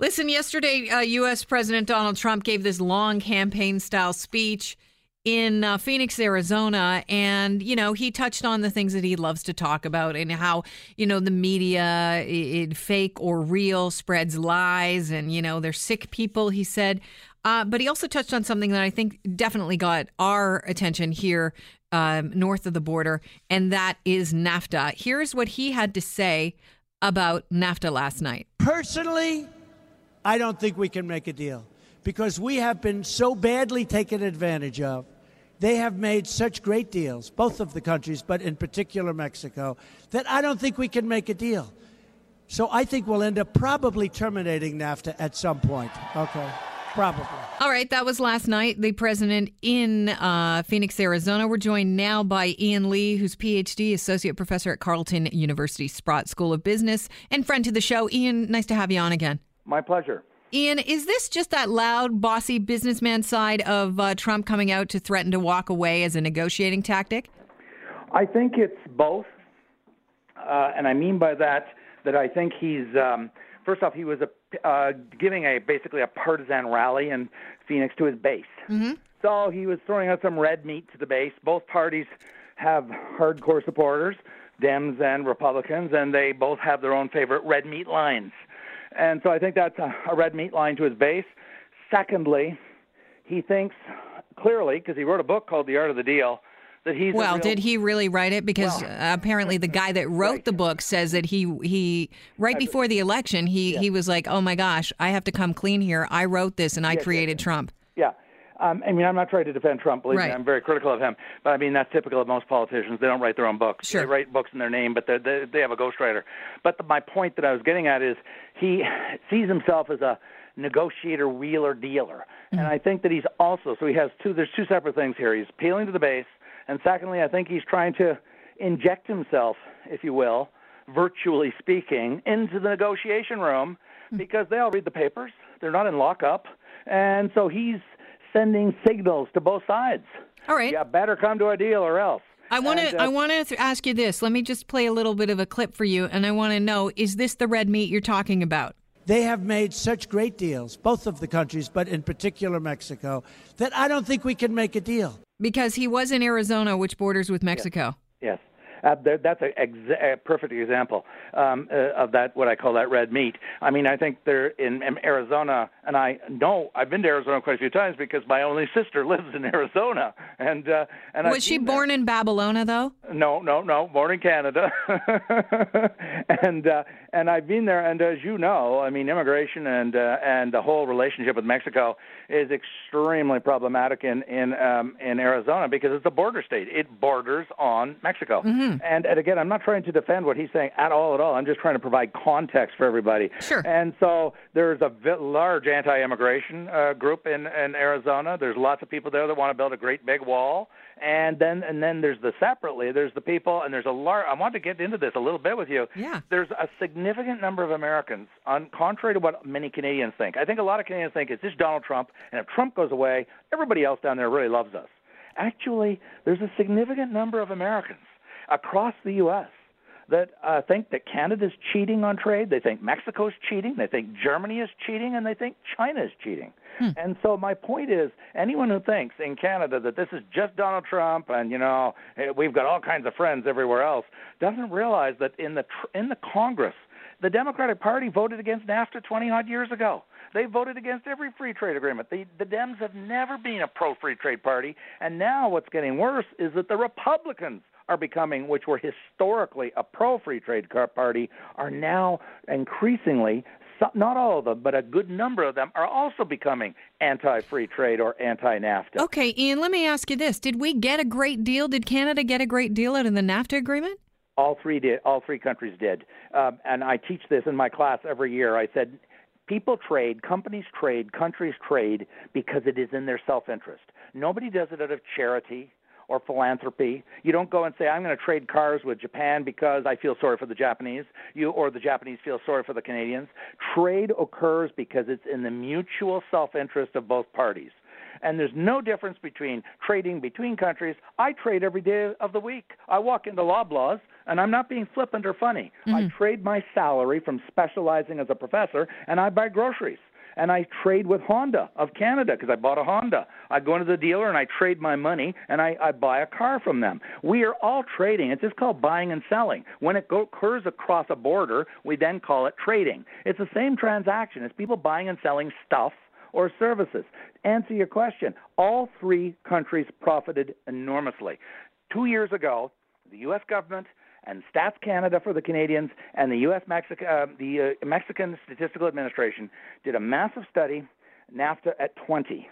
Listen, yesterday, uh, U.S. President Donald Trump gave this long campaign style speech in uh, Phoenix, Arizona. And, you know, he touched on the things that he loves to talk about and how, you know, the media, it, fake or real, spreads lies. And, you know, they're sick people, he said. Uh, but he also touched on something that I think definitely got our attention here um, north of the border, and that is NAFTA. Here's what he had to say about NAFTA last night. Personally, I don't think we can make a deal because we have been so badly taken advantage of. They have made such great deals, both of the countries, but in particular Mexico, that I don't think we can make a deal. So I think we'll end up probably terminating NAFTA at some point. Okay. Probably. All right, that was last night. The president in uh, Phoenix, Arizona. We're joined now by Ian Lee, who's PhD, associate professor at Carleton University Sprott School of Business, and friend to the show. Ian, nice to have you on again. My pleasure. Ian, is this just that loud, bossy businessman side of uh, Trump coming out to threaten to walk away as a negotiating tactic? I think it's both. Uh, and I mean by that that I think he's, um, first off, he was a, uh, giving a basically a partisan rally in Phoenix to his base. Mm-hmm. So he was throwing out some red meat to the base. Both parties have hardcore supporters, Dems and Republicans, and they both have their own favorite red meat lines. And so I think that's a, a red meat line to his base. Secondly, he thinks clearly, because he wrote a book called The Art of the Deal, that he's well. real, did he really write it? Because well, apparently, the guy that wrote right. the book says that he he right before the election he yeah. he was like, "Oh my gosh, I have to come clean here. I wrote this and I yeah, created yeah, Trump." Yeah. Um, I mean, I'm not trying to defend Trump. Believe right. me, I'm very critical of him. But I mean, that's typical of most politicians. They don't write their own books. Sure. They write books in their name, but they they have a ghostwriter. But the, my point that I was getting at is he sees himself as a negotiator, wheeler, dealer, mm-hmm. and I think that he's also so he has two. There's two separate things here. He's appealing to the base, and secondly, I think he's trying to inject himself, if you will, virtually speaking, into the negotiation room mm-hmm. because they all read the papers. They're not in lockup, and so he's sending signals to both sides. All right. Yeah, better come to a deal or else. I want to. Uh, I want to ask you this. Let me just play a little bit of a clip for you, and I want to know: Is this the red meat you're talking about? They have made such great deals, both of the countries, but in particular Mexico, that I don't think we can make a deal. Because he was in Arizona, which borders with Mexico. Yes. Uh, that's a, exa- a, perfect example um, uh, of that. What I call that red meat. I mean, I think they're in, in, Arizona, and I know I've been to Arizona quite a few times because my only sister lives in Arizona. And uh, and was I've she born there. in Babylona though? No, no, no. Born in Canada, and uh, and I've been there. And as you know, I mean, immigration and uh, and the whole relationship with Mexico is extremely problematic in in um, in Arizona because it's a border state. It borders on Mexico. Mm-hmm. And, and again, I'm not trying to defend what he's saying at all at all. I'm just trying to provide context for everybody. Sure. And so there's a large anti-immigration uh, group in in Arizona. There's lots of people there that want to build a great big wall and then and then there's the separately there's the people and there's a large i want to get into this a little bit with you. Yeah. There's a significant number of americans on contrary to what many canadians think. I think a lot of canadians think it's just donald trump and if trump goes away everybody else down there really loves us. Actually there's a significant number of americans across the us that uh, think that Canada's cheating on trade. They think Mexico's cheating. They think Germany is cheating, and they think China is cheating. Hmm. And so my point is, anyone who thinks in Canada that this is just Donald Trump and you know we've got all kinds of friends everywhere else doesn't realize that in the tr- in the Congress, the Democratic Party voted against NAFTA 20 odd years ago. They voted against every free trade agreement. The, the Dems have never been a pro free trade party, and now what's getting worse is that the Republicans are becoming, which were historically a pro free trade party, are now increasingly not all of them, but a good number of them are also becoming anti free trade or anti NAFTA. Okay, Ian, let me ask you this. Did we get a great deal? Did Canada get a great deal out of the NAFTA agreement? All three did. All three countries did. Um, and I teach this in my class every year. I said, people trade, companies trade, countries trade because it is in their self interest. Nobody does it out of charity or philanthropy. You don't go and say, I'm going to trade cars with Japan because I feel sorry for the Japanese, you or the Japanese feel sorry for the Canadians. Trade occurs because it's in the mutual self interest of both parties. And there's no difference between trading between countries. I trade every day of the week. I walk into Loblaws and I'm not being flippant or funny. Mm-hmm. I trade my salary from specializing as a professor, and I buy groceries and I trade with Honda of Canada because I bought a Honda. I go into the dealer and I trade my money and I, I buy a car from them. We are all trading. It's just called buying and selling. When it go, occurs across a border, we then call it trading. It's the same transaction. It's people buying and selling stuff or services. Answer your question. All three countries profited enormously. Two years ago, the U.S. government and Stats Canada for the Canadians and the U.S. Mexico, uh, the uh, Mexican Statistical Administration did a massive study, NAFTA at 20,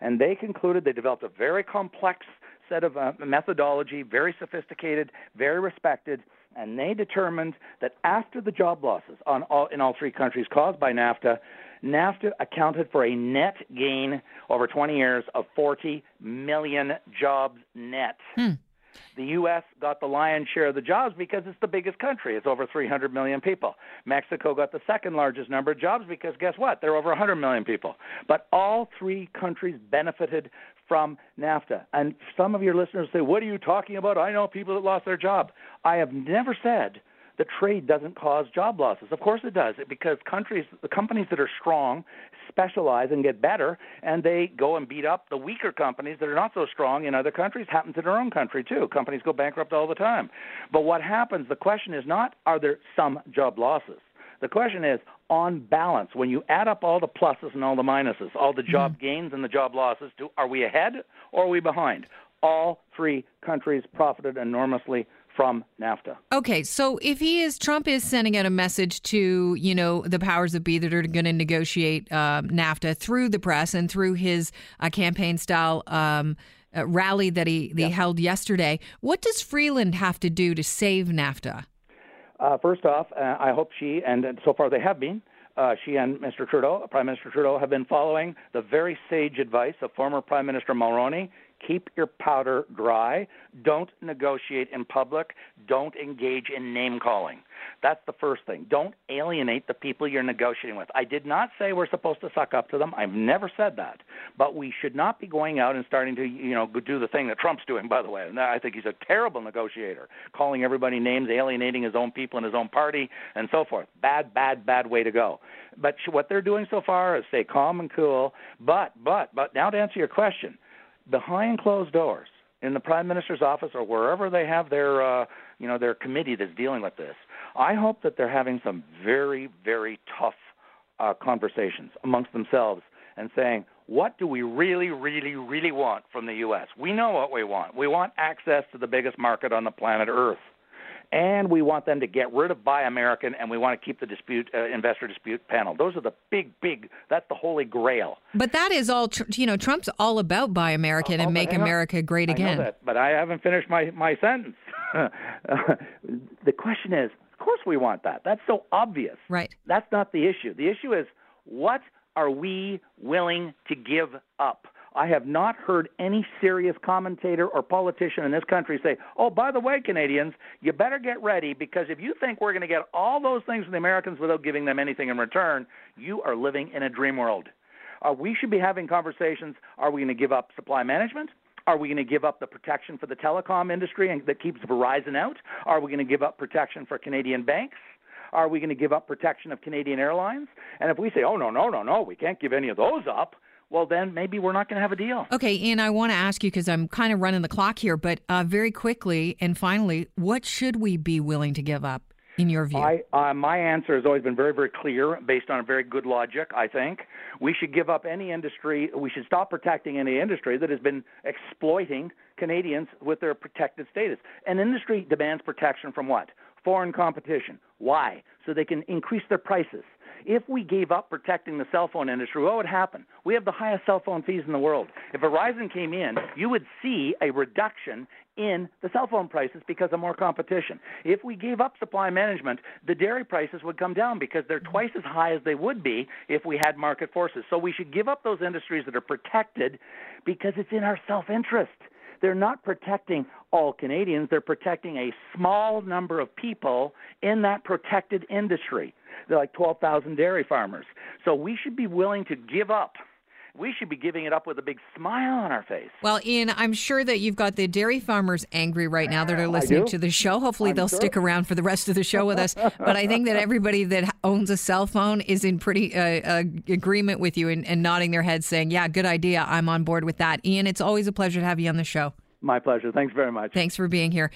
and they concluded they developed a very complex set of uh, methodology, very sophisticated, very respected, and they determined that after the job losses on all, in all three countries caused by NAFTA, NAFTA accounted for a net gain over 20 years of 40 million jobs net. Hmm. The U.S. got the lion's share of the jobs because it's the biggest country. It's over 300 million people. Mexico got the second largest number of jobs because guess what? They're over 100 million people. But all three countries benefited from NAFTA. And some of your listeners say, What are you talking about? I know people that lost their job. I have never said that trade doesn't cause job losses. Of course it does, because countries, the companies that are strong, specialize and get better, and they go and beat up the weaker companies that are not so strong in other countries. Happens in our own country too. Companies go bankrupt all the time. But what happens? The question is not are there some job losses. The question is, on balance, when you add up all the pluses and all the minuses, all the job mm-hmm. gains and the job losses, do, are we ahead or are we behind? All three countries profited enormously from NAFTA. Okay, so if he is Trump is sending out a message to you know the powers that be that are going to negotiate uh, NAFTA through the press and through his uh, campaign style. Um, uh, rally that he, he held yesterday. What does Freeland have to do to save NAFTA? Uh, first off, uh, I hope she, and so far they have been, uh, she and Mr. Trudeau, Prime Minister Trudeau, have been following the very sage advice of former Prime Minister Mulroney keep your powder dry. Don't negotiate in public. Don't engage in name calling. That's the first thing. Don't alienate the people you're negotiating with. I did not say we're supposed to suck up to them. I've never said that. But we should not be going out and starting to, you know, do the thing that Trump's doing, by the way. And I think he's a terrible negotiator, calling everybody names, alienating his own people in his own party, and so forth. Bad, bad, bad way to go. But what they're doing so far is stay calm and cool. But, but, but now to answer your question – behind closed doors in the prime minister's office or wherever they have their uh, you know their committee that's dealing with this. I hope that they're having some very very tough uh, conversations amongst themselves and saying what do we really really really want from the U.S. We know what we want. We want access to the biggest market on the planet Earth and we want them to get rid of Buy American, and we want to keep the dispute uh, investor dispute panel. Those are the big, big. That's the holy grail. But that is all. You know, Trump's all about Buy American oh, and make America great again. I know that, but I haven't finished my my sentence. the question is, of course, we want that. That's so obvious. Right. That's not the issue. The issue is what are we willing to give up? I have not heard any serious commentator or politician in this country say, oh, by the way, Canadians, you better get ready because if you think we're going to get all those things from the Americans without giving them anything in return, you are living in a dream world. Uh, we should be having conversations. Are we going to give up supply management? Are we going to give up the protection for the telecom industry and that keeps Verizon out? Are we going to give up protection for Canadian banks? Are we going to give up protection of Canadian airlines? And if we say, oh, no, no, no, no, we can't give any of those up, well, then maybe we're not going to have a deal. Okay, and I want to ask you because I'm kind of running the clock here, but uh, very quickly and finally, what should we be willing to give up? In your view, I, uh, my answer has always been very, very clear, based on a very good logic. I think we should give up any industry. We should stop protecting any industry that has been exploiting Canadians with their protected status. An industry demands protection from what? Foreign competition. Why? So they can increase their prices. If we gave up protecting the cell phone industry, what would happen? We have the highest cell phone fees in the world. If Verizon came in, you would see a reduction in the cell phone prices because of more competition. If we gave up supply management, the dairy prices would come down because they're twice as high as they would be if we had market forces. So we should give up those industries that are protected because it's in our self interest. They're not protecting all Canadians, they're protecting a small number of people in that protected industry. They're like 12,000 dairy farmers. So we should be willing to give up we should be giving it up with a big smile on our face. Well, Ian, I'm sure that you've got the dairy farmers angry right now that are listening to the show. Hopefully, I'm they'll sure. stick around for the rest of the show with us. but I think that everybody that owns a cell phone is in pretty uh, uh, agreement with you and, and nodding their heads, saying, "Yeah, good idea. I'm on board with that." Ian, it's always a pleasure to have you on the show. My pleasure. Thanks very much. Thanks for being here.